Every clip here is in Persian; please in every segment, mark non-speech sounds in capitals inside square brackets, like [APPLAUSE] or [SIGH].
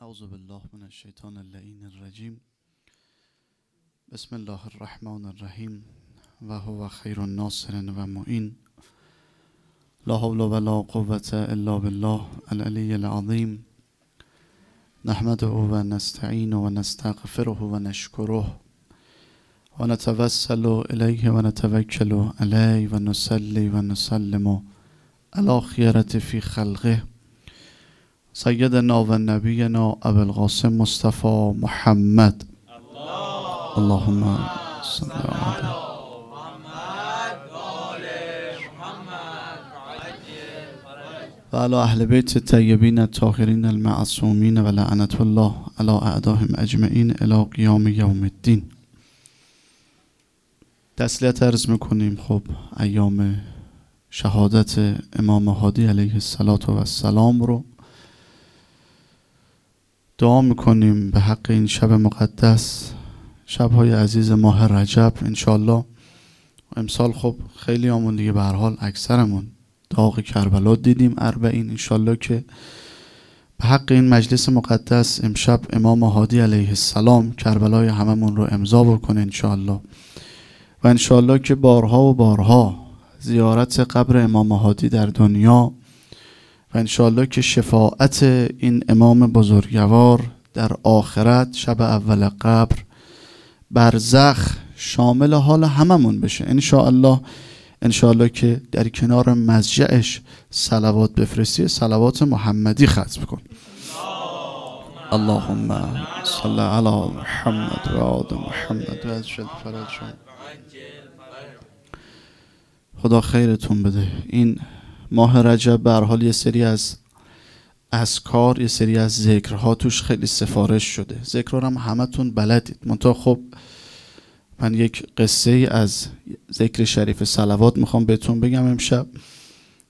اعوذ بالله من الشیطان اللعین الرجیم بسم الله الرحمن الرحیم. و هو خیر الناصر و معین. لا حول ولا قوة الا بالله العلی العظیم. نحمده و نستعین و نستغفره و نشکره. و نتوسل الیه و نتوکل علیه و نسلی و نسلم علی خیرت فی خلقه. سیدنا و نبینا ابو القاسم مصطفى محمد. اللهم صل علی و علی اهل بیت الطیبین الطاهرین المعصومین و لعنت الله علی اعداهم اجمعین الی قیام یوم الدین. تسلیت عرض می‌کنیم خب ایام شهادت امام هادی علیه السلام رو دعا می‌کنیم به حق این شب مقدس. شبهای عزیز ماه رجب انشالله امسال خب خیلی همون دیگه به حال اکثرمون داغ کربلا دیدیم. اربعین انشالله که به حق این مجلس مقدس امشب امام هادی علیه السلام کربلای هممون رو امضا بکنه انشالله و انشالله که بارها و بارها زیارت قبر امام هادی در دنیا و انشالله که شفاعت این امام بزرگوار در آخرت شب اول قبر برزخ شامل حال هممون بشه. انشاءالله انشاءالله که در کنار مزجعش سلوات بفرستی سلوات محمدی ختم کن. اللهم صل علی محمد و آل محمد و از خدا خیرتون بده. این ماه رجب به حال یه سری از اسکار یه سری از ذکرها توش خیلی سفارش شده. ذکر هم همتون بلدید. منتها خب من یک قصه ای از ذکر شریف سلوات می‌خوام بهتون بگم امشب.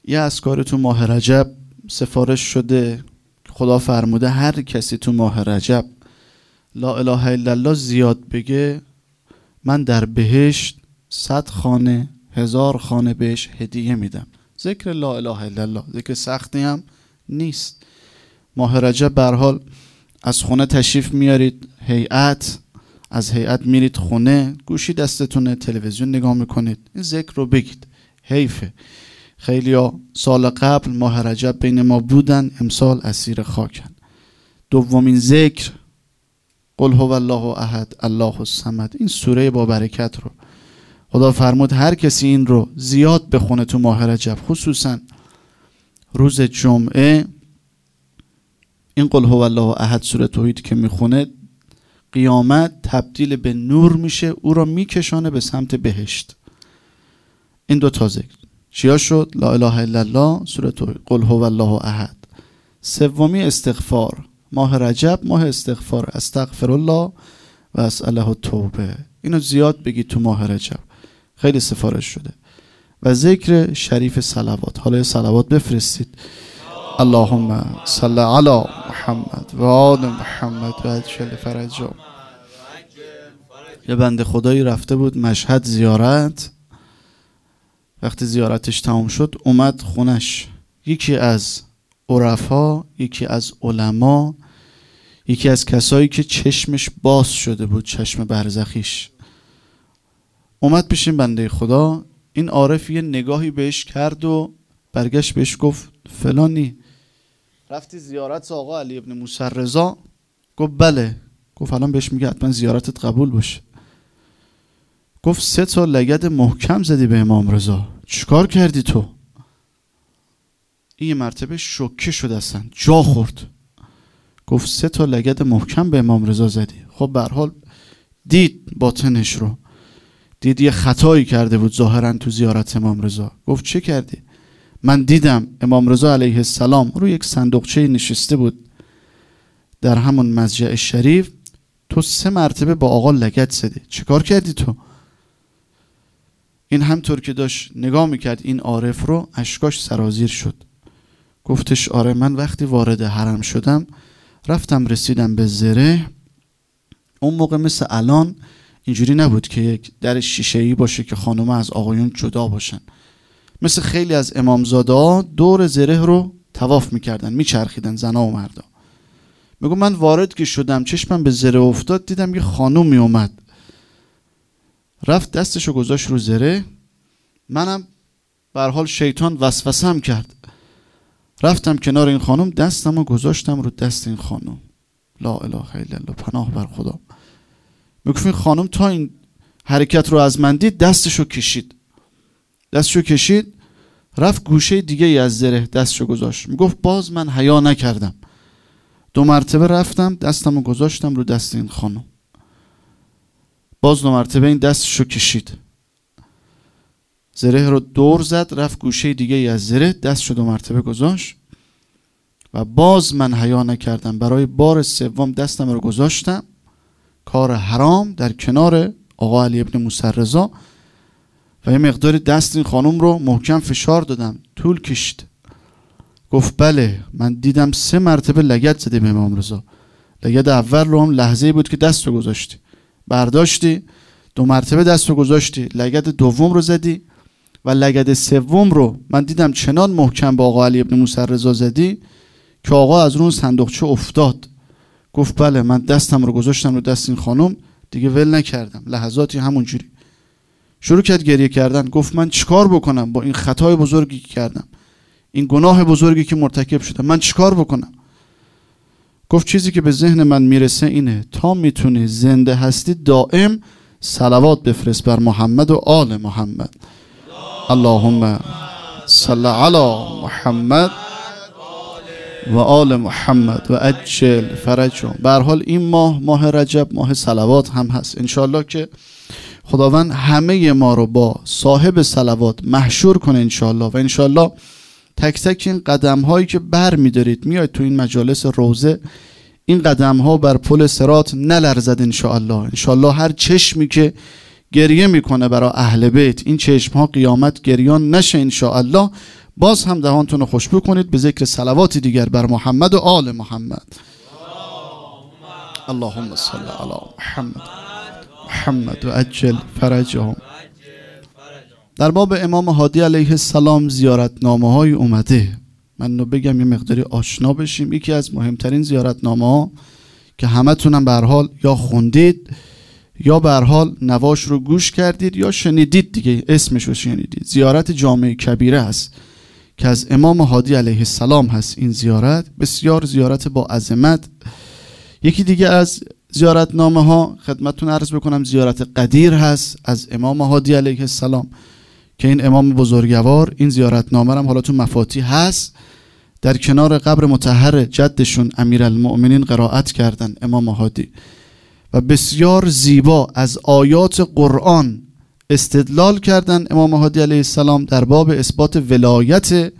یه اسکار تو ماه رجب سفارش شده. خدا فرموده هر کسی تو ماه رجب لا اله الا الله زیاد بگه من در بهشت صد خانه هزار خانه بهش هدیه میدم. ذکر لا اله الا الله ذکر سختی هم نیست. ماه رجب بر حال از خونه تشریف میارید هیئت از هیئت میرید خونه گوشی دستتونه تلویزیون نگاه می‌کنید این ذکر رو بگید حیفه. خیلی ها سال قبل ماه رجب بین ما بودن امسال اسیر خاکن. دومین ذکر قل هو الله احد الله الصمد این سوره با برکت رو. خدا فرمود هر کسی این رو زیاد بخونه تو ماه رجب خصوصا روز جمعه این قل هو الله احد سوره توحید که می‌خونه قیامت تبدیل به نور میشه او را میکشانه به سمت بهشت. این دو تا ذکر چیا شد؟ لا اله الا الله سوره توحید. قل هو الله احد. سومی استغفار. ماه رجب ماه استغفار. استغفر الله و اساله توبه اینو زیاد بگید تو ماه رجب. خیلی سفارش شده. و ذکر شریف سلوات حالا سلوات بفرستید. اللهم صل علی محمد و آل محمد و اجل فرجا یه بنده خدایی رفته بود مشهد زیارت. وقتی زیارتش تمام شد اومد خونش. یکی از عرفا یکی از علما یکی از کسایی که چشمش باز شده بود چشم برزخیش. اومد پیش این بنده خدا این عارف یه نگاهی بهش کرد و برگشت بهش گفت فلانی. رفتی زیارت آقا علی ابن موسی رضا گفت بله. گفت الان بهش میگه حتما زیارتت قبول باشه. گفت سه تا لگد محکم زدی به امام رضا. چیکار کردی تو؟ این مرتبه شوکه شد اصلا جا خورد. گفت سه تا لگد محکم به امام رضا زدی. خب به حال دید باطنش رو. دید یه خطایی کرده بود ظاهرا تو زیارت امام رضا. گفت چه کردی؟ من دیدم امام رضا علیه السلام روی یک صندوقچه نشسته بود در همون مسجد شریف. تو سه مرتبه با آقا لگت زدی. چیکار کردی تو؟ این همطور که داشت نگاه می‌کرد این عارف رو اشکاش سرازیر شد. گفتش آره من وقتی وارد حرم شدم رفتم رسیدم به زره. اون موقع مثل الان اینجوری نبود که یک در شیشه باشه که خانم از آقایون جدا باشن. مثل خیلی از امامزاده ها دور زره رو تواف می‌کردن میچرخیدن زنا و مردا. میگو من وارد که شدم چشمم به زره افتاد دیدم یه خانوم می اومد. رفت دستشو گذاشت رو زره. منم بر حال شیطان وسوسم کرد. رفتم کنار این خانم دستم و گذاشتم رو دست این خانم. لا اله الا الله پناه بر خدا. می‌گفت این خانم تا این حرکت رو از من دید دستشو کشید. دستشو کشید رفت گوشه دیگه ای از زره دستشو گذاشت. می‌گفت باز من حیا نکردم. دو مرتبه رفتم دستم رو گذاشتم رو دست این خانم. باز دو مرتبه این دستشو کشید. زره رو دور زد رفت گوشه دیگه ای از زره دستشو دو مرتبه گذاشت. و باز من حیا نکردم. برای بار سوم دستم رو گذاشتم. کار حرام در کنار آقا علی ابن مسرزا و یه مقداری دست این خانم رو محکم فشار دادم. طول کشید. گفت بله من دیدم سه مرتبه لگت زده به امام رضا. لگت اول رو هم لحظه بود که دست رو گذاشتی. برداشتی دو مرتبه دست رو گذاشتی. لگت دوم رو زدی و لگت سوم رو من دیدم چنان محکم با آقا علی ابن موسی رضا زدی که آقا از اون صندوقچه افتاد. گفت بله من دستم رو گذاشتم رو دست این خانم. دیگه ول نکردم. لحظاتی همونجوری. شروع کرد گریه کردن. گفت من چیکار بکنم با این خطای بزرگی که کردم؟ این گناه بزرگی که مرتکب شدم من چیکار بکنم؟ گفت چیزی که به ذهن من می‌رسه اینه. تا می‌تونی زنده هستی دائم صلوات بفرست بر محمد و آل محمد. اللهم صل علی محمد. و آل محمد و اجل فرجهم. به حال این ماه ماه رجب ماه صلوات هم هست. انشالله که خداوند همه ما رو با صاحب صلوات محشور کنه انشالله و انشالله تک تک این قدم هایی که بر میدارید میاید تو این مجالس روزه. این قدم ها بر پل سرات نلرزد انشاءالله. انشاءالله هر چشمی که گریه می‌کنه برای اهل بیت این چشم ها قیامت گریان نشه انشاءالله. باز هم دهانتون رو خوشبو کنید به ذکر صلوات دیگر بر محمد و آل محمد. اللهم صل علی محمد. محمد و اجل فرجهم. در باب امام هادی علیه السلام زیارت نامه های اومده. من بگم یه مقداری آشنا بشیم. یکی از مهمترین زیارت نامه ها که همه تونم به حال یا خوندید یا به حال نواش رو گوش کردید یا شنیدید دیگه. اسمش رو شنیدید. زیارت جامعه کبیره هست. که از امام هادی علیه السلام هست این زیارت بسیار زیارت با عظمت. یکی دیگه از زیارت نامه ها خدمتتون عرض بکنم زیارت قدیر هست از امام هادی علیه السلام که این امام بزرگوار این زیارت نامه هم حالا تو مفاتی هست. در کنار قبر متحر جدشون امیرالمؤمنین قرائت کردن امام هادی. و بسیار زیبا از آیات قرآن استدلال کردن امام هادی علیه السلام در باب اثبات ولایت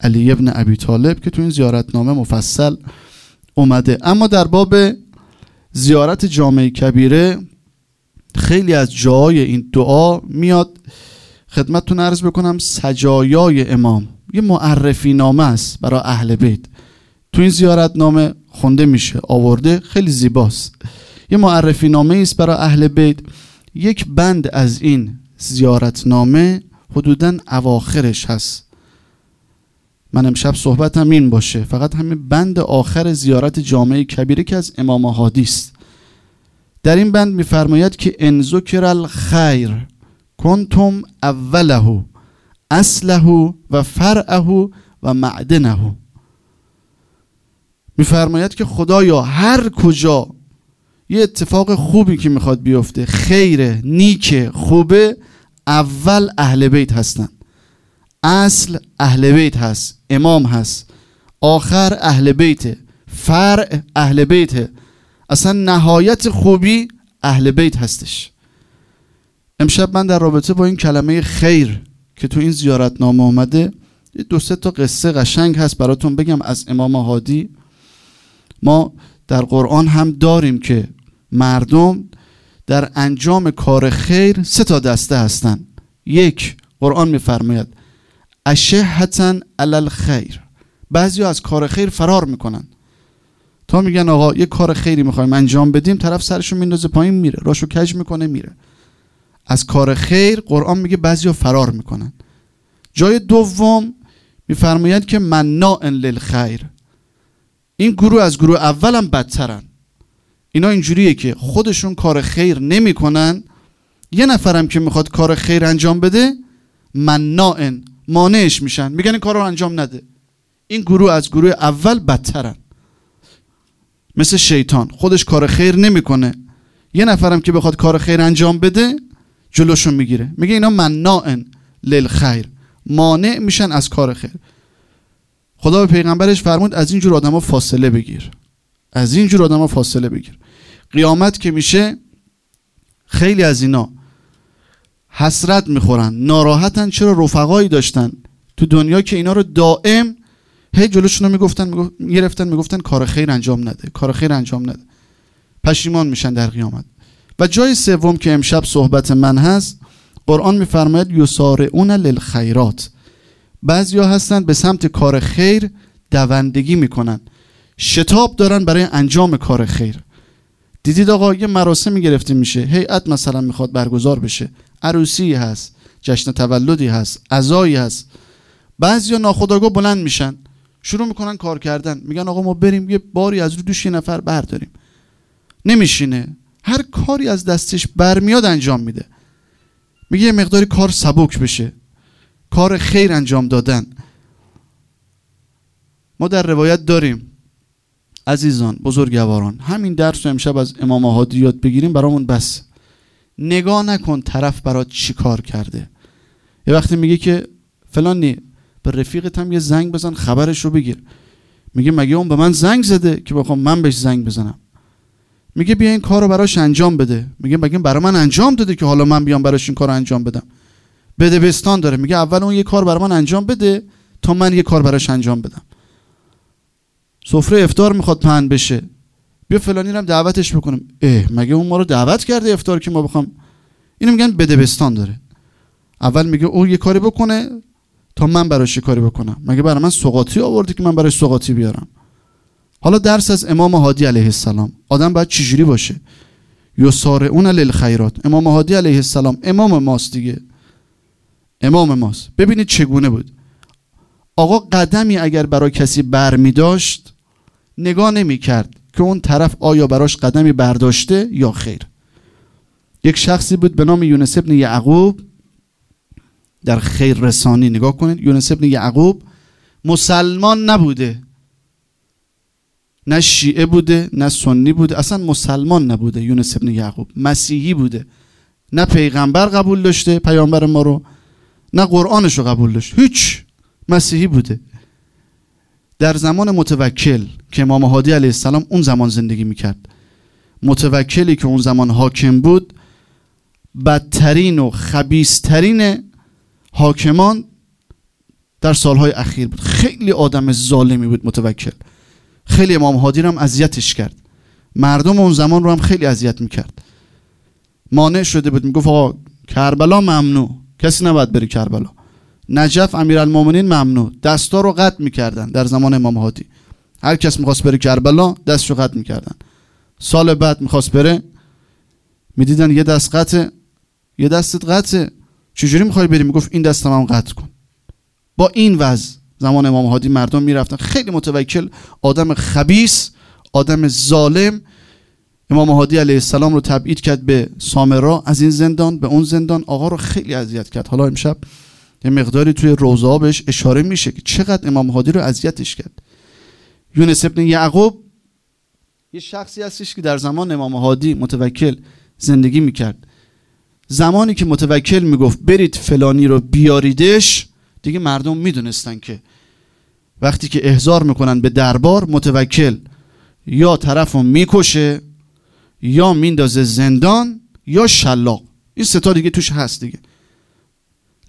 علی ابن ابی طالب که تو این زیارتنامه مفصل اومده. اما در باب زیارت جامعه کبیره خیلی از جای این دعا میاد. خدمتتون عرض بکنم سجایای امام. یه معرفی نامه است برای اهل بیت. تو این زیارت نامه خونده میشه آورده خیلی زیباست. یه معرفی نامه است برای اهل بیت. یک بند از این زیارتنامه حدودا اواخرش هست. من امشب صحبتم این باشه. فقط همین بند آخر زیارت جامعه کبیره که از امام هادی است. در این بند میفرماید که ان ذکر الخیر کنتم اوله اصله و فرعه و معدنه. میفرماید که خدایا هر کجا یه اتفاق خوبی که می‌خواد بیفته. خیر نیک خوبه. اول اهل بیت هستن. اصل اهل بیت هست. امام هست. آخر اهل بیت فرع اهل بیت اصلا نهایت خوبی اهل بیت هستش. امشب من در رابطه با این کلمه خیر که تو این زیارت نامه آمده دو سه تا قصه قشنگ هست براتون بگم از امام هادی. ما در قرآن هم داریم که مردم در انجام کار خیر سه تا دسته هستند. یک قرآن میفرماید اشهتن علی الخیر. بعضی از کار خیر فرار می‌کنن. تا میگن آقا یه کار خیری می‌خوایم انجام بدیم طرف سرشو میندازه پایین میره. راشو کج می‌کنه میره. از کار خیر قرآن میگه بعضی فرار می‌کنن. جای دوم میفرماید که مناع للخیر. این گروه از گروه اولم بدترن. اینا اینجوریه که خودشون کار خیر نمی‌کنن. یه نفرم که می‌خواد کار خیر انجام بده منائن مانعش میشن. میگن این کار رو انجام نده. این گروه از گروه اول بدترن. مثل شیطان. خودش کار خیر نمی‌کنه. یه نفرم که بخواد کار خیر انجام بده جلوشون می‌گیره. میگه اینا منائن للخیر. مانع میشن از کار خیر. خدا به پیغمبرش فرمود از این جور آدما فاصله بگیر. از این جور آدما فاصله بگیر. قیامت که میشه خیلی از اینا حسرت می‌خورن ناراحتن چرا رفقایی داشتن تو دنیا که اینا رو دائم هی جلوشون رو می‌گفتن می‌گرفتن می‌گفتن کار خیر انجام نده کار خیر انجام نده. پشیمان میشن در قیامت. و جای سوم که امشب صحبت من هست قرآن میفرماید یسارعون للخیرات. بعضیا هستن به سمت کار خیر دوندگی می‌کنن. شتاب دارن برای انجام کار خیر. دیدید آقا یه مراسمی گرفته میشه. هیئت مثلا می‌خواد برگزار بشه. عروسی هست جشن تولدی هست عزایی هست. بعضیا ناخداگاه بلند میشن. شروع می‌کنن کار کردن. میگن آقا ما بریم یه باری از رو دوش یه نفر برداریم. نمیشینه. هر کاری از دستش برمیاد انجام میده. میگه یه مقداری کار سبک بشه. کار خیر انجام دادن. ما در روایت داریم. عزیزان بزرگواران همین درس رو امشب از امام هادی یاد بگیریم برامون بس. نگاه نکن طرف برات چی کار کرده. یه وقتی میگه که فلانی به رفیقت هم یه زنگ بزن خبرش رو بگیر. میگه مگه اون به من زنگ زده که بخوام من بهش زنگ بزنم؟ میگه بیا این کار رو براش انجام بده. میگه مگه برای من انجام داده که حالا من بیام براش این کار رو انجام بدم؟ بده بستان داره. میگه اول اون یه کار برای من انجام بده تا من یه کار براش انجام بدم. سفره افتار می‌خواد پهن بشه. بیا فلانی رو دعوتش بکنم. اه مگه اون ما رو دعوت کرده افتار که ما بخوام؟ اینو میگن بدبستان داره. اول میگه اون یه کاری بکنه تا من براش یه کاری بکنم. مگه برای من سقاطی آورده که من براش سقاطی بیارم؟ حالا درس از امام هادی علیه السلام. آدم باید چجوری باشه؟ یسارعون للخیرات. امام هادی علیه السلام امام ماست دیگه. امام ماست. ببینید چگونه بود. آقا قدمی اگر برای کسی بر می داشت نگاه نمی کرد که اون طرف آیا براش قدمی برداشته یا خیر. یک شخصی بود به نام یونس ابن یعقوب. در خیر رسانی نگاه کنید. یونس ابن یعقوب مسلمان نبوده. نه شیعه بوده نه سنی بوده اصلا مسلمان نبوده یونس ابن یعقوب. مسیحی بوده. نه پیغمبر قبول داشته پیامبر ما رو نه قرآنش رو قبول داشت. هیچ. مسیحی بوده. در زمان متوکل که امام هادی علیه السلام اون زمان زندگی می‌کرد. متوکلی که اون زمان حاکم بود بدترین و خبیسترین حاکمان در سالهای اخیر بود. خیلی آدم ظالمی بود متوکل. خیلی امام هادی هم اذیتش کرد. مردم اون زمان رو هم خیلی اذیت می‌کرد. مانع شده بود می‌گفت آقا کربلا ممنوع. کسی نباید بری کربلا. نجف امیرالمومنین ممنوع. دستا رو قطع می‌کردن در زمان امام هادی. هر کس می‌خواست بره کربلا دستشو قطع می‌کردن. سال بعد می‌خواست بره می‌دیدن یه دست قطع یه دستت قطعه. چجوری می‌خوای بری؟ می‌گفت این دستم هم قطع کن. با این وضع زمان امام هادی مردم می‌رفتن. خیلی متوکل آدم خبیس آدم ظالم. امام هادی علیه السلام رو تبعید کرد به سامرا از این زندان به اون زندان. آقا رو خیلی اذیت کرد. حالا امشب یه مقداری توی روزا بهش اشاره میشه که چقدر امام هادی رو اذیتش کرد. یونس ابن یعقوب یه شخصی هستش که در زمان امام هادی متوکل زندگی می‌کرد. زمانی که متوکل می‌گفت برید فلانی رو بیاریدش دیگه مردم می‌دونستن که وقتی که احضار می‌کنن به دربار متوکل یا طرف رو می‌کشه یا میندازه زندان یا شلاق. این ستا دیگه توش هست دیگه.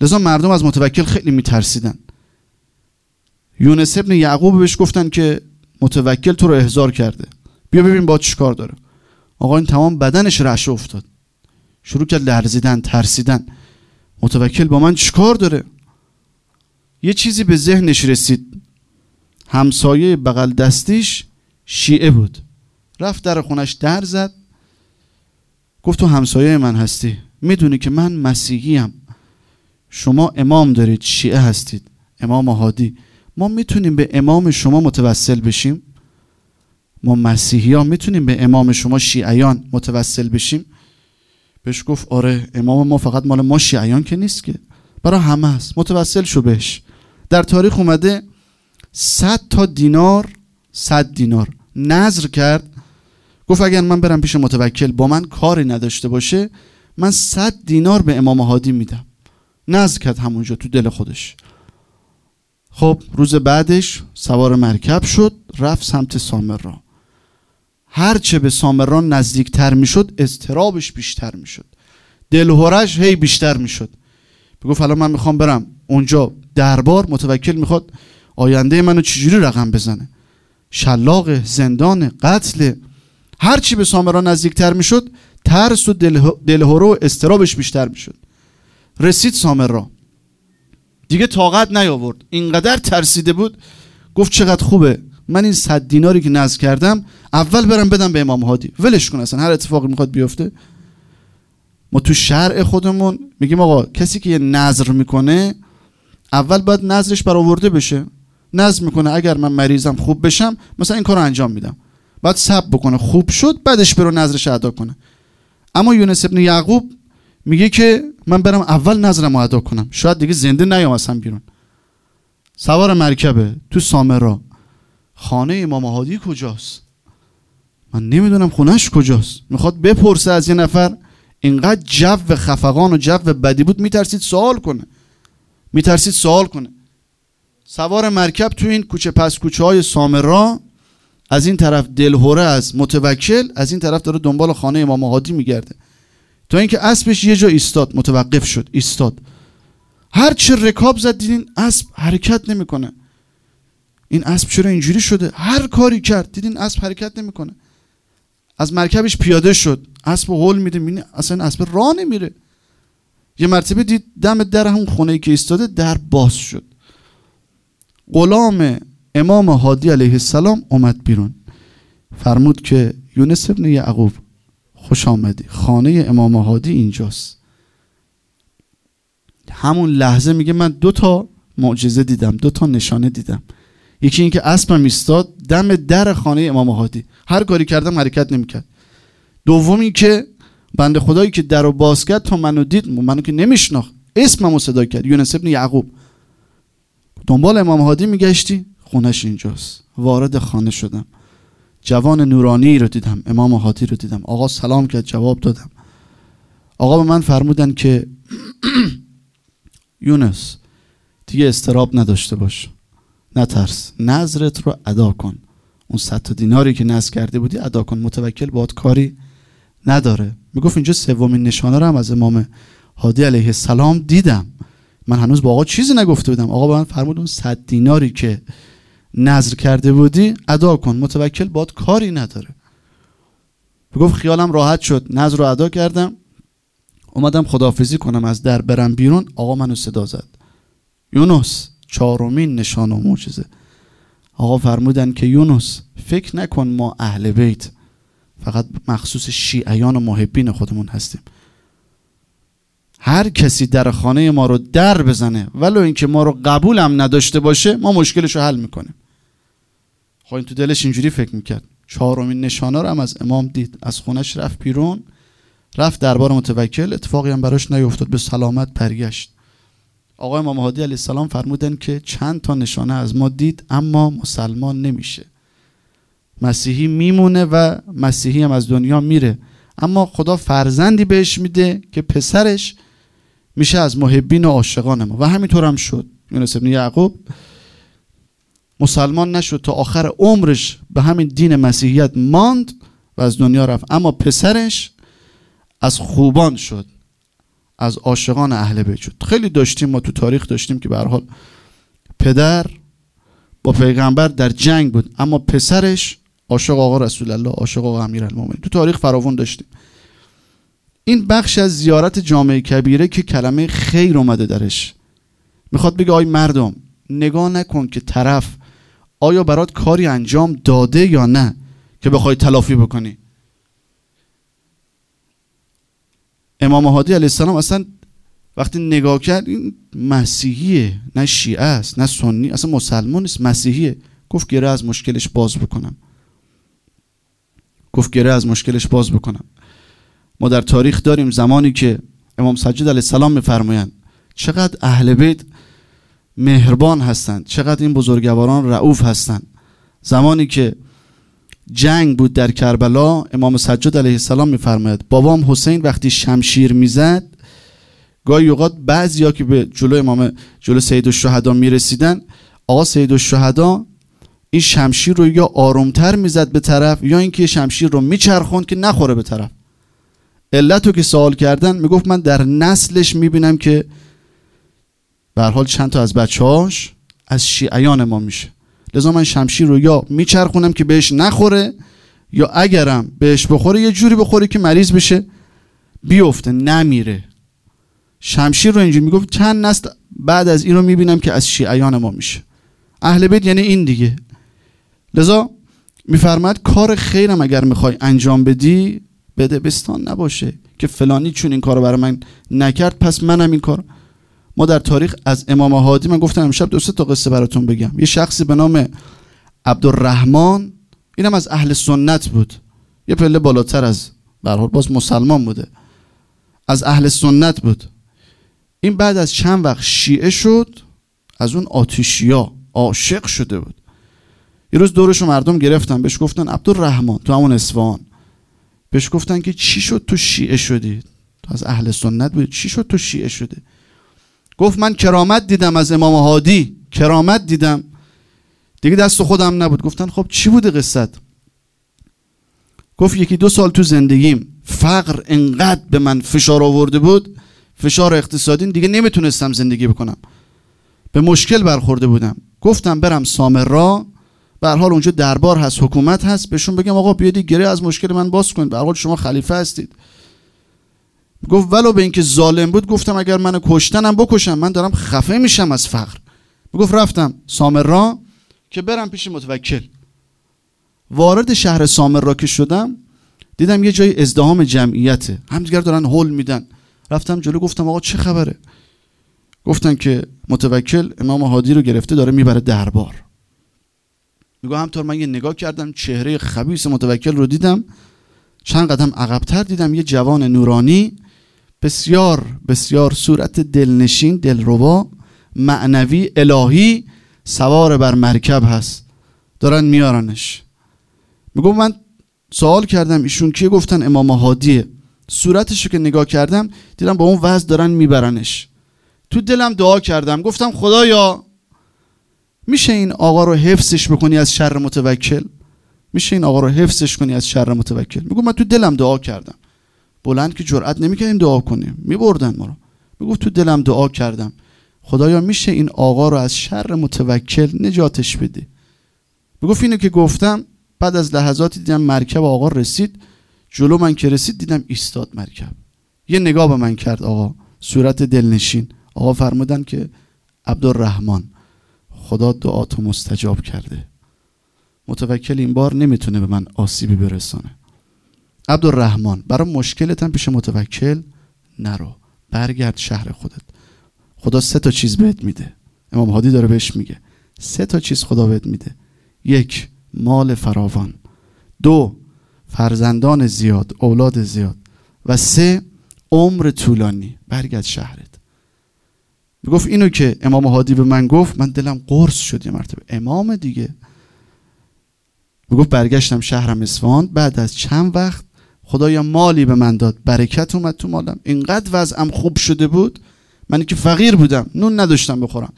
لذا مردم از متوکل خیلی میترسیدن. یونس ابن یعقوب بهش گفتن که متوکل تو رو احضار کرده. بیا ببین با کار داره. آقا این تمام بدنش رعشه افتاد. شروع کرد لرزیدن ترسیدن. متوکل با من چیکار داره؟ یه چیزی به ذهنش رسید. همسایه بغل دستیش شیعه بود. رفت در خونش در زد. گفت تو همسایه من هستی. می‌دونی که من مسیحیم. شما امام دارید شیعه هستید امام هادی. ما می‌تونیم به امام شما متوسل بشیم؟ ما مسیحی ها می‌تونیم به امام شما شیعیان متوسل بشیم؟ بهش گفت آره امام ما فقط مال ما شیعیان که نیست که. برای همه است. متوسل شو بهش. در تاریخ اومده 100 تا دینار 100 دینار. نظر کرد. گفت اگر من برم پیش متوکل با من کاری نداشته باشه من 100 دینار به امام هادی میدم. نظر کرد همونجا تو دل خودش. خب روز بعدش سوار مرکب شد رفت سمت سامرا هرچه به سامران نزدیکتر می‌شد استرابش بیشتر می‌شد. دلهورش هی بیشتر می‌شد. بگفت الان من می‌خوام برم اونجا. دربار متوکل می‌خواد آینده منو چجوری رقم بزنه؟ شلاق زندان قتل. هرچی به سامران نزدیکتر می‌شد ترس و دلهورو و استرابش بیشتر می‌شد. رسید سامرا دیگه طاقت نیاورد. اینقدر ترسیده بود. گفت چقدر خوبه. من این صد دیناری که نزد کردم اول برم بدم به امام هادی. ولش کن اصلا هر اتفاقی می‌خواد بیفته. ما تو شرع خودمون میگیم آقا کسی که یه نظر می‌کنه اول باید نظرش برآورده بشه. نظر می‌کنه اگر من مریضم خوب بشم مثلا این کار انجام میدم. بعد سب بکنه. خوب شد بعدش برو نظرش ادا کنه. اما یونس ابن یعقوب میگه که من برم اول نظرم ادا کنم. شاید دیگه زنده نیام اصلا بیرون. سوار مرکبه تو سامرا. خانه امام هادی کجاست؟ من نمی‌دونم خونش کجاست. می‌خواد بپرسه از یه نفر اینقدر جو خفقان و جو بدی بود میترسید سوال کنه. میترسید سوال کنه. سوار مرکب تو این کوچه پس کوچه های سامرا از این طرف دلهوره از متوکل از این طرف داره دنبال خانه امام هادی میگرده. تا اینکه اسبش یه جا ایستاد متوقف شد ایستاد. هر چه رکاب زد دیدین اسب حرکت نمی‌کنه. این اسب چرا اینجوری شده؟ هر کاری کرد دیدین اسب حرکت نمی‌کنه. از مرکبش پیاده شد اسب هول میده می‌بینی اصلا اسب راه نمیره. یه مرتبه دید دم در همون خونه ای که ایستاده در باز شد. غلام امام هادی علیه السلام اومد بیرون. فرمود که یونس ابن یعقوب خوش آمدی. خانه امام هادی اینجاست. همون لحظه میگه من دو تا معجزه دیدم دو تا نشانه دیدم. یکی اینکه اسبم ایستاد دم در خانه امام هادی. هر کاری کردم حرکت نمی‌کرد. دومی که بنده خدایی که در رو باز کرد تا منو دید منو که نمیشناخت. اسممو صدا کرد. یونس ابن یعقوب. دنبال امام هادی میگشتی خونش اینجاست. وارد خانه شدم. جوان نورانی رو دیدم امام هادی رو دیدم. آقا سلام کرد جواب دادم. آقا به من فرمودن که [CLEARS THROAT] یونس دیگه استراب نداشته باش. نترس. نظرت رو ادا کن. اون صد دیناری که نظر کرده بودی ادا کن. متوکل باد کاری نداره. می‌گفت اینجا سومین نشانه رو هم از امام هادی علیه السلام دیدم. من هنوز با آقا چیزی نگفته بودم. آقا به من فرمود اون صد دیناری که نظر کرده بودی ادا کن متوکل باد کاری نداره. گفت خیالم راحت شد نظر رو ادا کردم. اومدم خدافزی کنم از در برم بیرون. آقا منو صدا زد. یونس چهارمین نشان و معجزه. آقا فرمودن که یونس فکر نکن ما اهل بیت. فقط مخصوص شیعیان و محبین خودمون هستیم. هر کسی در خانه ما رو در بزنه ولو اینکه ما رو قبول هم نداشته باشه ما مشکلش رو حل می‌کنیم. خب تو دلش اینجوری فکر می‌کرد. چهارمین نشانه رو هم از امام دید. از خونش رفت بیرون. رفت دربار متوکل. اتفاقی هم براش نیفتاد. به سلامت برگشت. آقای امام هادی علیه السلام فرمودن که چند تا نشانه از ما دید اما مسلمان نمیشه. مسیحی میمونه و مسیحی هم از دنیا میره. اما خدا فرزندی بهش میده که پسرش میشه از محبین و عاشقان ما. و همینطور هم شد. یونس ابن یعقوب مسلمان نشد تا آخر عمرش به همین دین مسیحیت ماند و از دنیا رفت. اما پسرش از خوبان شد از عاشقان اهل بیت شد. خیلی داشتیم ما تو تاریخ داشتیم که به حال پدر با پیغمبر در جنگ بود. اما پسرش عاشق آقا رسول الله عاشق آقا امیرالمومنین. تو تاریخ فراوون داشتیم. این بخش از زیارت جامعه کبیره که کلمه خیر اومده درش. می‌خواد بگه آی مردم نگاه نکن که طرف آیا برات کاری انجام داده یا نه که بخوای تلافی بکنی؟ امام هادی علیه السلام اصلا وقتی نگاه کرد این مسیحیه نه شیعه است نه سنی اصلا مسلمان نیست مسیحیه. گفت گره از مشکلش باز بکنم. گفت گره از مشکلش باز بکنم. ما در تاریخ داریم زمانی که امام سجاد علیه السلام میفرمایند چقدر اهل بیت مهربان هستند. چقدر این بزرگواران رعوف هستند. زمانی که جنگ بود در کربلا امام سجاد علیه السلام میفرماید بابام حسین وقتی شمشیر می‌زد گاهی اوقات بعضیا که به جلو امام جلو سید الشهدا می‌رسیدن آقا سید الشهدا این شمشیر رو یا آرومتر می‌زد به طرف یا اینکه شمشیر رو میچرخوند که نخوره به طرف. علت رو که سوال کردن می‌گفت من در نسلش می‌بینم که به حال چند تا از بچه‌هاش از شیعیان ما میشه. لذا من شمشیر رو یا میچرخونم که بهش نخوره یا اگرم بهش بخوره یه جوری بخوره که مریض بشه بیفته نمیره. شمشیر رو اینجوری می‌گفت چند نسل بعد از این رو می‌بینم که از شیعیان ما میشه. اهل بیت یعنی این دیگه. لذا میفرماد کار خیرم اگر می‌خوای انجام بدی بده بستان نباشه که فلانی چون این کارو برای من نکرد پس منم این کار ما در تاریخ از امام هادی من گفتم امشب دو تا قصه براتون بگم. یه شخصی به نام عبدالرحمن اینم از اهل سنت بود. یه پله بالاتر از برحال باز مسلمان بوده. از اهل سنت بود. این بعد از چند وقت شیعه شد از اون آتیشیا عاشق شده بود. یه روز دورش مردم گرفتن بهش گفتن عبدالرحمن تو همون اسفان بهش گفتن که چی شد تو شیعه شدی؟ تو از اهل سنت بود چی شد تو شیعه شدی؟ گفت من کرامت دیدم از امام هادی. کرامت دیدم. دیگه دست خودم نبود. گفتن خب چی بوده قصت؟ گفت یکی دو سال تو زندگیم فقر انقدر به من فشار آورده بود فشار اقتصادی دیگه نمی‌تونستم زندگی بکنم. به مشکل برخورده بودم. گفتم برم سامرا. به حال اونجا دربار هست حکومت هست. بهشون بگم آقا بیاید گره از مشکل من باز کنید. به حال شما خلیفه هستید. گفت ولو به اینکه ظالم بود گفتم اگر منو کشتنم بکشم من دارم خفه میشم از فقر. گفت رفتم سامرا که برم پیش متوکل. وارد شهر سامرا که شدم دیدم یه جای ازدهام جمعیته. همدیگر دارن هول میدن. رفتم جلو گفتم آقا چه خبره؟ گفتن که متوکل امام هادی رو گرفته داره می‌بره دربار. میگو همطور من یه نگاه کردم چهره خبیس متوکل رو دیدم. چند قدم عقبتر دیدم یه جوان نورانی بسیار بسیار صورت دلنشین دلربا معنوی الهی سوار بر مرکب هست. دارن میارنش. میگو من سوال کردم ایشون کیه گفتن امام هادیه. صورتشو که نگاه کردم دیدم با اون وضع دارن میبرنش. تو دلم دعا کردم. گفتم خدایا میشه این آقا رو حفظش بکنی از شر متوکل؟ میشه این آقا رو حفظش کنی از شر متوکل؟ میگو من تو دلم دعا کردم. بلند که جرئت نمی‌کردیم دعا کنیم. میبردن ما رو. میگو تو دلم دعا کردم. خدایا میشه این آقا رو از شر متوکل نجاتش بده می‌گفت اینو که گفتم بعد از لحظاتی دیدم مرکب آقا رسید. جلو من که رسید دیدم ایستاد مرکب. یه نگاه به من کرد آقا صورت دلنشین. آقا فرمودن که عبدالرحمن خدا دعاتو مستجاب کرده. متوکل این بار نمی‌تونه به من آسیبی برسانه. عبدالرحمن برای مشکلت هم پیش متوکل نرو. برگرد شهر خودت. خدا سه تا چیز بهت میده. امام هادی داره بهش میگه. سه تا چیز خدا بهت میده. یک مال فراوان. دو فرزندان زیاد اولاد زیاد. و سه عمر طولانی. برگرد شهرت. می‌گفت اینو که امام هادی به من گفت من دلم قرص شد یه مرتبه. امام دیگه. می‌گفت برگشتم شهرم اصفهان بعد از چند وقت خدایا مالی به من داد برکت اومد تو مالم. اینقدر وضعم خوب شده بود من که فقیر بودم نون نداشتم بخورم.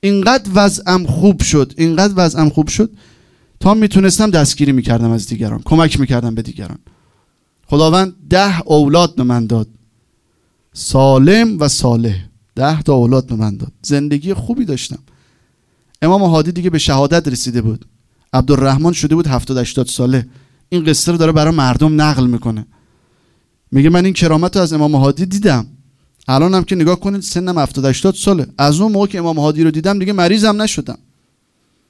اینقدر وضعم خوب شد اینقدر وضعم خوب شد تا می‌تونستم دستگیری می‌کردم از دیگران کمک می‌کردم به دیگران. خداوند ده اولاد به من داد. سالم و صالح ده تا اولاد به من داد. زندگی خوبی داشتم. امام هادی دیگه به شهادت رسیده بود. عبدالرحمن شده بود 70 80 ساله. این قصه رو داره برای مردم نقل می‌کنه. میگه من این کرامت رو از امام هادی دیدم. الان هم که نگاه کنید سنم 70 80 ساله. از اون موقع که امام هادی رو دیدم دیگه مریضم نشدم.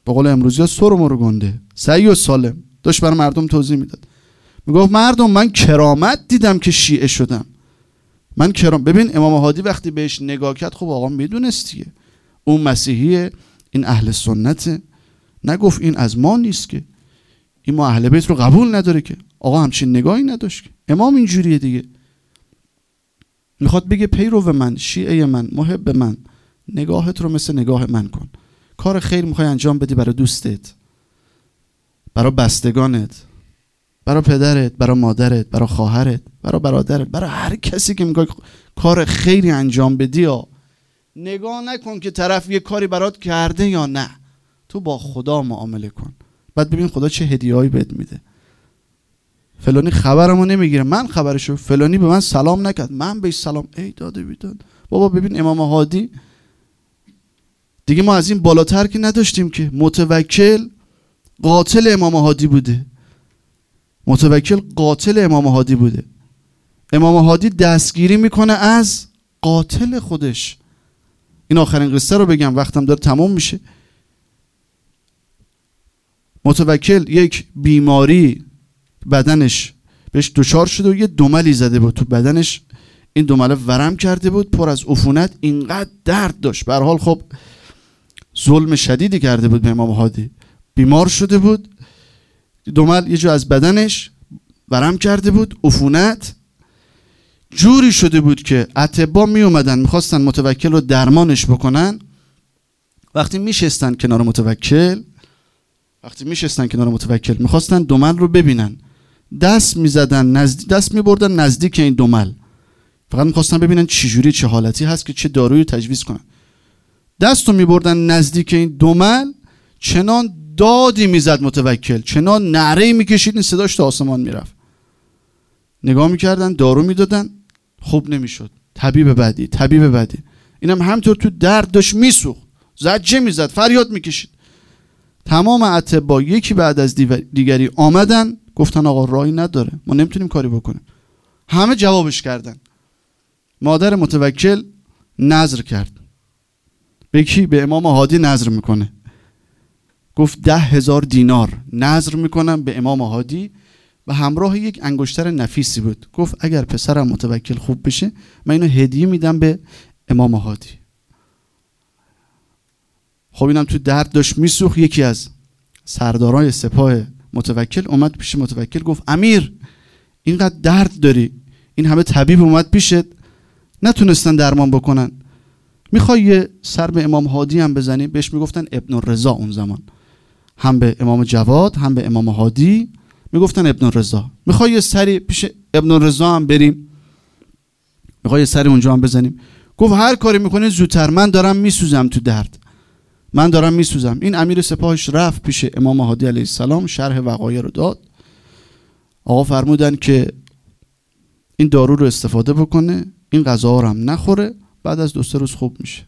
به قول امروزی ها سر و گنده. سعی و سالم. داشت برای مردم توضیح می‌داد. می‌گفت مردم من کرامت دیدم که شیعه شدم. من کرام ببین امام هادی وقتی بهش نگاه کرد خب آقا می‌دونست دیگه. اون مسیحیه این اهل سنته. نگفت این از ما نیست که. این ما اهل بیت رو قبول نداره که. آقا همچین نگاهی نداشت امام اینجوریه دیگه. می‌خواد بگه پیرو من شیعه من محب من. نگاهت رو مثل نگاه من کن. کار خیر می‌خوای انجام بدی برای دوستت. برای بستگانت. برای پدرت برای مادرت برای خواهرت برای برادرت برای هر کسی که می‌خوای کار خیری انجام بدی یا نگاه نکن که طرف یه کاری برات کرده یا نه. تو با خدا معامله کن. بعد ببین خدا چه هدیه‌ای بهت میده. فلانی خبرمو نمی‌گیره. من خبرشو فلانی به من سلام نکرد. من بهش سلام. ای داده بیداد. بابا ببین امام هادی دیگه ما از این بالاتر که نداشتیم که متوکل قاتل امام هادی بوده. متوکل قاتل امام هادی بوده. امام هادی دستگیری می‌کنه از قاتل خودش. این آخرین قصه رو بگم. وقتم داره تمام میشه. متوکل یک بیماری بدنش بهش دچار شده و یه دملی زده بود تو بدنش. این دمله ورم کرده بود پر از عفونت اینقدر درد داشت. به حال خب ظلم شدیدی کرده بود به امام هادی. بیمار شده بود. دمل یه جو از بدنش ورم کرده بود عفونت. جوری شده بود که اتبا می اومدن می‌خواستن متوکل رو درمانش بکنن. وقتی میشستن کنار متوکل وقتی میشستن کنار متوکل می‌خواستن دمل رو ببینن. دست می‌زدن نزدیک دست میبردن نزدیک این دمل. فقط می‌خواستن ببینن چجوری چه حالتی هست که چه دارویی تجویز کنن. دست رو میبردن نزدیک این دمل چنان دادی می‌زد متوکل چنان نعره می‌کشید این صداش تا آسمان می‌رفت. نگاه می‌کردن دارو می‌دادن خوب نمی‌شد. طبیب بعدی طبیب بعدی. اینم همطور تو درد داشت میسوخت. زجه می‌زد فریاد می‌کشید. تمام اتبا یکی بعد از دیگری آمدن گفتن آقا راهی نداره ما نمی‌تونیم کاری بکنیم. همه جوابش کردن. مادر متوکل نظر کرد. به کی؟ به امام هادی نظر می‌کنه. گفت ده هزار دینار نظر می‌کنم به امام هادی و همراه یک انگشتر نفیسی بود. گفت اگر پسرم متوکل خوب بشه من اینو هدیه میدم به امام هادی. خب اینم تو درد داشت میسوخ یکی از سردارای سپاه متوکل اومد پیش متوکل گفت امیر اینقدر درد داری. این همه طبیب اومد پیشت. نتونستن درمان بکنن. می‌خوای یه سر به امام هادی هم بزنی؟ بهش می‌گفتن ابن رضا اون زمان. هم به امام جواد هم به امام هادی. می‌گفتن ابن رضا می‌خوای یه سری پیش ابن رضا هم بریم. می‌خوای یه سری اونجا هم بزنیم. گفت هر کاری می‌کنه زودتر. من دارم میسوزم تو درد. من دارم میسوزم. این امیر سپاهش رفت پیش امام هادی علیه السلام شرح وقایع رو داد. آقا فرمودن که این دارو رو استفاده بکنه این غذا رو هم نخوره بعد از دو سه روز خوب میشه.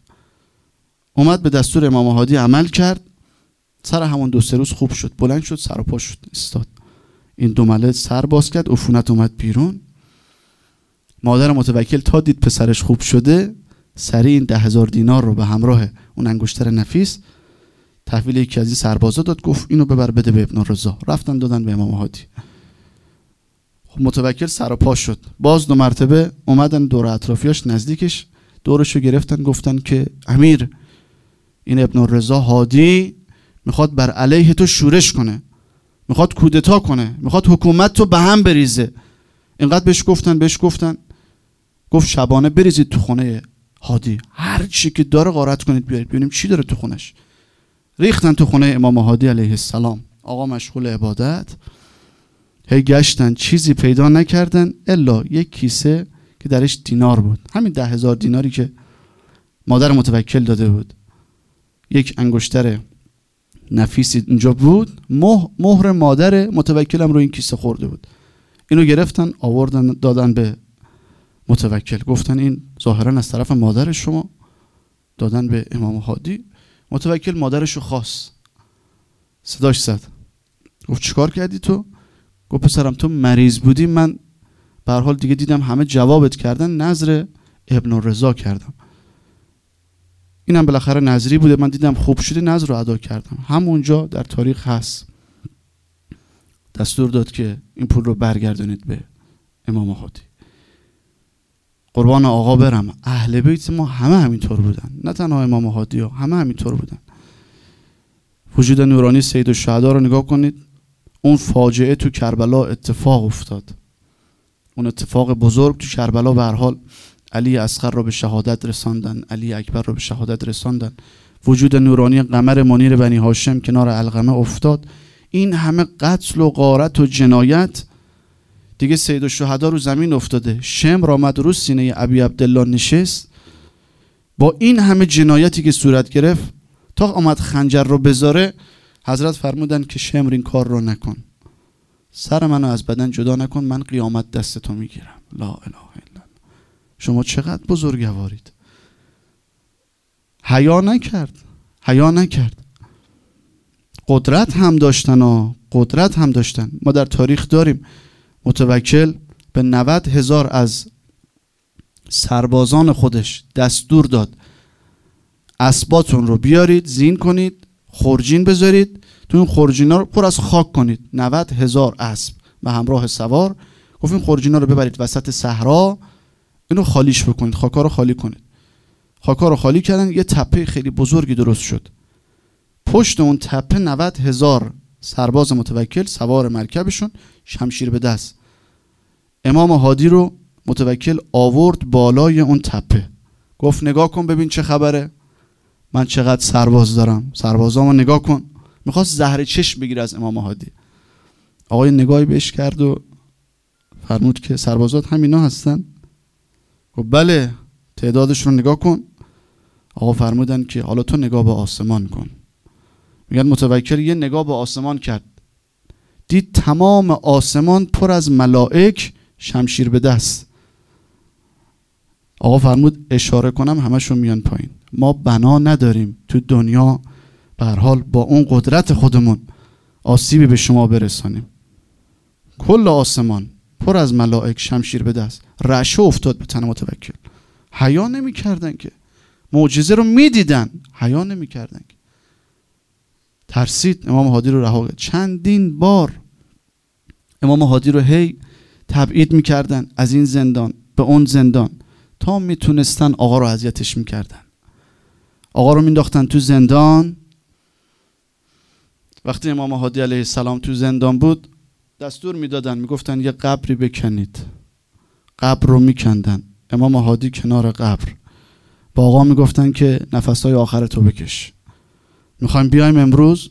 اومد به دستور امام هادی عمل کرد. سر همون دو سه روز خوب شد بلند شد سر و پا شد استاد این دو مله سر باز کرد عفونت اومد بیرون. مادر متوکل تا دید پسرش خوب شده سریع این ده هزار دینار رو به همراه اون انگشتر نفیس. تحویل یکی از این سربازا داد گفت اینو ببر بده به ابن رضا. رفتن دادن به امام هادی. خب متوکل سر و پا شد. باز دو مرتبه اومدن دور اطرافیاش نزدیکش. دورشو گرفتن گفتن که امیر این ابن رضا هادی می‌خواد بر علیه تو شورش کنه. می‌خواد کودتا کنه. می‌خواد حکومت تو به هم بریزه. اینقدر بهش گفتن بهش گفتن. گفت شبانه بریزید تو خونه هادی هر چی که داره غارت کنید بیارید. ببینیم چی داره تو خونش. ریختن تو خونه امام هادی علیه السلام. آقا مشغول عبادت. هی گشتن چیزی پیدا نکردن الا یک کیسه که درش دینار بود. همین ده هزار دیناری که مادر متوکل داده بود. یک انگشتر نفیسی اینجا بود. مهر مادر متوکلم رو این کیسه خورده بود. اینو گرفتن آوردن دادن به متوکل گفتن این ظاهرا از طرف مادر شما دادن به امام هادی. متوکل مادرش رو خواست. صداش زد. گفت چیکار کردی تو؟ گفت پسرم تو مریض بودی. من به حال دیگه دیدم همه جوابت کردن. نظر ابن رضا کردم. اینم بالاخره نظری بوده. من دیدم خوب شده. نظر رو ادا کردم. همونجا در تاریخ هست. دستور داد که این پول رو برگردونید به امام هادی. قربان آقا برم. اهل بیت ما همه همینطور بودن. نه تنها امام هادی ها همه همینطور بودن. وجود نورانی سید و رو نگاه کنید. اون فاجعه تو کربلا اتفاق افتاد. اون اتفاق بزرگ تو کربلا به حال علی اصغر رو به شهادت رساندن علی اکبر رو به شهادت رساندن. وجود نورانی قمر منیر بنی هاشم کنار القمه افتاد. این همه قتل و غارت و جنایت دیگه سید الشهدا رو زمین افتاده. شمر آمد رو سینه ابی عبدالله نشست. با این همه جنایتی که صورت گرفت تا آمد خنجر رو بذاره حضرت فرمودن که شمر این کار رو نکن. سر منو از بدن جدا نکن من قیامت دست تو می‌گیرم. لا اله الا شما چقدر بزرگوارید حیا نکرد. حیا نکرد. قدرت هم داشتن و قدرت هم داشتن. ما در تاریخ داریم. متوکل به 90 هزار از سربازان خودش دستور داد. اسباتون رو بیارید زین کنید خورجین بذارید. تو این خورجینا رو پر از خاک کنید. 90 هزار اسب و همراه سوار. گفت این خورجینا رو ببرید وسط صحرا. اینو خالیش بکنید خاکا رو خالی کنید. خاکا رو خالی کردن یه تپه خیلی بزرگی درست شد. پشت اون تپه 90 هزار سرباز متوکل سوار مرکبشون شمشیر به دست. امام هادی رو متوکل آورد بالای اون تپه. گفت نگاه کن ببین چه خبره. من چقدر سرباز دارم. سربازامو نگاه کن. می‌خواست زهر چشم بگیره از امام هادی. آقای نگاهی بهش کرد و فرمود که سربازات همینا هستن. گفت بله تعدادش رو نگاه کن. آقا فرمودن که حالا تو نگاه به آسمان کن. میگن متوکل یه نگاه به آسمان کرد. دید تمام آسمان پر از ملائک شمشیر به دست. آقا فرمود اشاره کنم همشون میان پایین. ما بنا نداریم تو دنیا به حال با اون قدرت خودمون آسیبی به شما برسانیم. کل آسمان پر از ملائک شمشیر به دست. رشه افتاد به تن متوکل. حیا نمی‌کردن که. معجزه رو می‌دیدن. حیا نمی‌کردن که. ترسید امام هادی رو رها چندین بار امام هادی رو هی تبعید می‌کردن از این زندان به اون زندان تا می‌تونستن آقا رو اذیتش می‌کردن. آقا رو مینداختن تو زندان. وقتی امام هادی علیه السلام تو زندان بود دستور می‌دادن می‌گفتن یه قبری بکنید. قبر رو میکندن. امام هادی کنار قبر. با آقا می‌گفتن که نفسهای آخر تو بکش. می‌خوایم بیایم امروز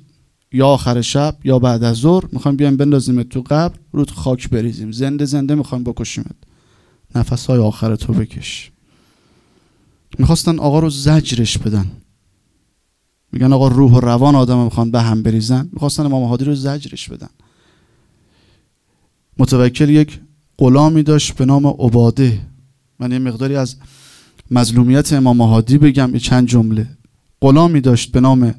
یا آخر شب یا بعد از ظهر می‌خوایم بیایم بندازیم تو قبر رود خاک بریزیم. زنده زنده می‌خوایم بکشیمت. نفسهای آخر تو بکش. می‌خواستن آقا رو زجرش بدن. میگن آقا روح و روان آدم می‌خوان به هم بریزن. می‌خواستن امام هادی رو زجرش بدن. متوکل یک غلامی داشت به نام عباده. من یه مقداری از مظلومیت امام هادی بگم یه چند جمله. غلامی داشت به نام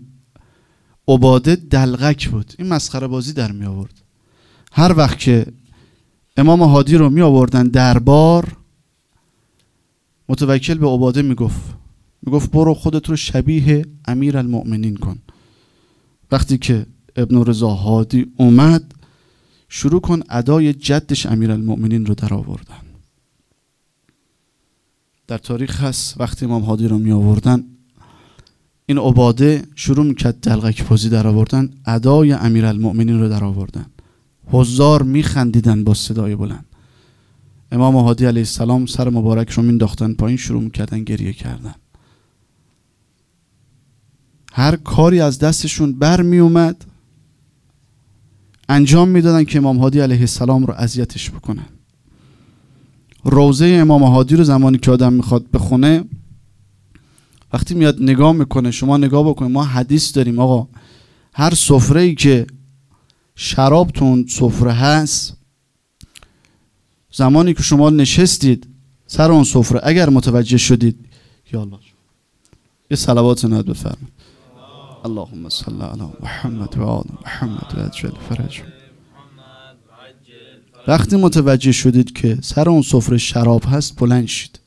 عباده دلغک بود. این مسخره بازی در می آورد. هر وقت که امام هادی رو می آوردن دربار متوکل به عباده می گفت. می گفت برو خودت رو شبیه امیر المؤمنین کن. وقتی که ابن رضا هادی اومد شروع کن ادای جدش امیر المؤمنین رو در آوردن. در تاریخ هست وقتی امام هادی رو می آوردن این عباده شروع می‌کرد دلغک پوزی در آوردن ادای امیر المؤمنین رو در آوردن. حضار میخندیدن با صدای بلند. امام هادی علیه السلام سر مبارک رو مینداختن پایین شروع می‌کردن گریه کردن. هر کاری از دستشون بر می اومد انجام می‌دادن که امام هادی علیه السلام رو اذیتش بکنن. روزه امام هادی رو زمانی که آدم می‌خواد بخونه وقتی میاد نگاه می‌کنه شما نگاه بکنید ما حدیث داریم آقا. هر سفره ای که شراب تون سفره هست زمانی که شما نشستید سر اون سفره اگر متوجه شدید یا الله یه صلوات نهاد بفرمایید. اللهم صل علی محمد و آل محمد و اجل فرج. وقتی متوجه شدید که سر اون سفره شراب هست بلند شید.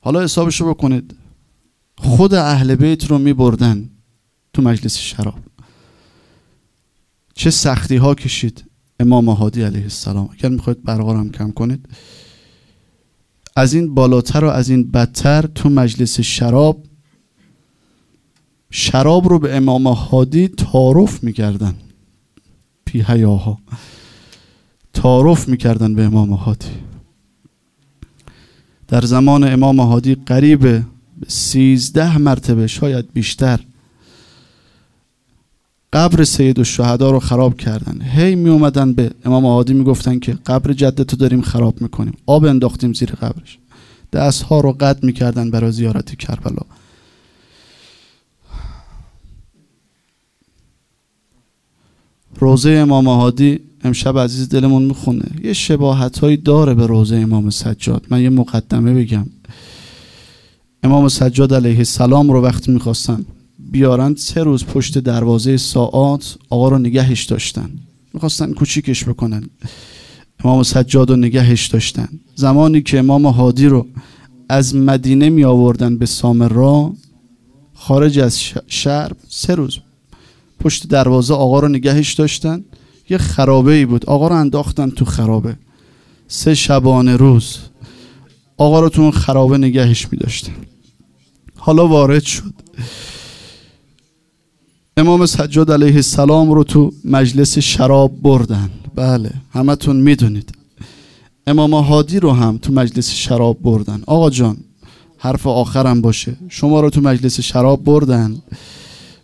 حالا حسابشو بکنید. خود اهل بیت رو می بردن تو مجلس شراب. چه سختی ها کشید امام هادی علیه السلام. اگر می‌خواید برقرارم کم کنید. از این بالاتر و از این بدتر تو مجلس شراب شراب رو به امام هادی تعارف می‌کردن. بی حیاها. تعارف می‌کردن به امام هادی. در زمان امام هادی قریب سیزده مرتبه شاید بیشتر. قبر سید و شهدا رو خراب کردن. هی می اومدن به امام هادی می‌گفتن که قبر جدتو داریم خراب می‌کنیم. آب انداختیم زیر قبرش. دست ها رو قطع می‌کردن برای زیارت کربلا. روزه امام هادی امشب عزیز دلمون می‌خونه. یه شباهت هایی داره به روزه امام سجاد. من یه مقدمه بگم. امام سجاد علیه السلام رو وقتی می‌خواستن بیارن سه روز پشت دروازه ساعات آقا رو نگهش داشتن. می‌خواستن کوچیکش بکنن. امام سجاد رو نگهش داشتن. زمانی که امام هادی رو از مدینه می آوردن به سامرا خارج از شهر سه روز پشت دروازه آقا رو نگهش داشتن. یه خرابه ای بود. آقا رو انداختن تو خرابه. سه شبانه روز آقا رو تو اون خرابه نگهش می داشتن حالا وارد شد. امام سجاد علیه السلام رو تو مجلس شراب بردن. بله همتون می‌دونید. امام هادی رو هم تو مجلس شراب بردن. آقا جان حرف آخرم باشه. شما رو تو مجلس شراب بردن.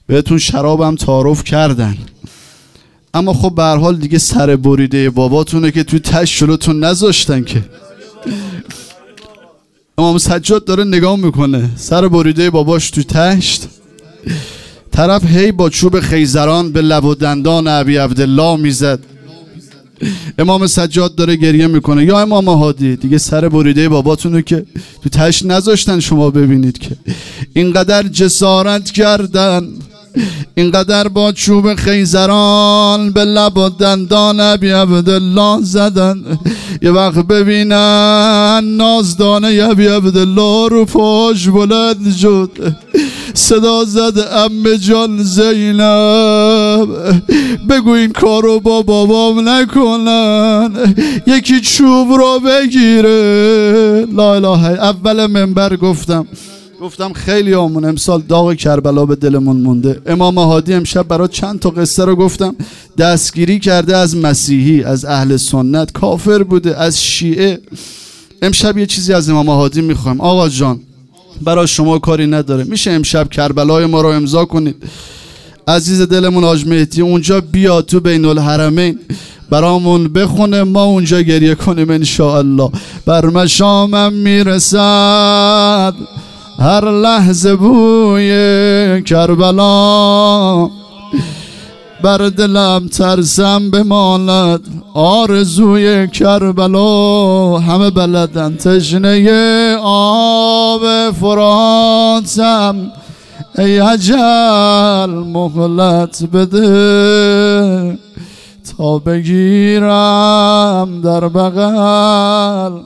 بهتون شرابم تعارف کردن. اما خب به حال دیگه سر بریده باباتونه که تو تش جلوتون نذاشتن که. امام سجاد داره نگاه می‌کنه. سر بریده باباش تو تشت. طرف هی با چوب خیزران به لب و دندان عبی عبدالله می‌زد. امام سجاد داره گریه می‌کنه. یا امام هادی دیگه سر بریده باباتونو که تو تشت نذاشتن شما ببینید که. اینقدر جسارت کردن. اینقدر با چوب خیزران به لب و دندان ابی عبدالله زدن. یه وقت ببینن نازدانه ابی عبدالله رو پاش بلند شد. صدا زد ام جان زینب. بگو این کارو با بابام نکنن. یکی چوب رو بگیره. لا اله اول منبر گفتم. گفتم خیلی آمون. امسال داغ کربلا به دلمون مونده. امام هادی امشب برای چند تا قصه رو گفتم. دستگیری کرده از مسیحی از اهل سنت. کافر بوده از شیعه. امشب یه چیزی از امام هادی می‌خوایم. آقا جان برای شما کاری نداره. میشه امشب کربلای ما رو امضا کنید؟ عزیز دلمون آج مهدی اونجا بیا تو بین الحرمین برامون بخونه ما اونجا گریه کنیم انشاءالله. بر مشامم می‌رسد. هر لحظه بوی کربلا. بر دلم ترسم بماند آرزوی کربلا. همه بلدن تشنه آب فراتم ای عجل مهلت بده. تا بگیرم در بغل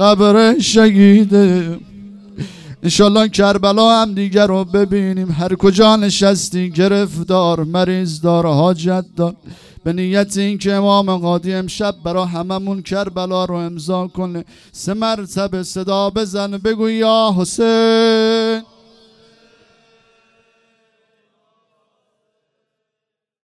قبر شهیده انشالله کربلا هم دیگر رو ببینیم. هر کجا نشستی گرفتار مریض دار حاجت دار به نیت این که امام قادی امشب برا هممون کربلا رو امضا کنه. سه مرتبه صدا بزن بگو یا حسین.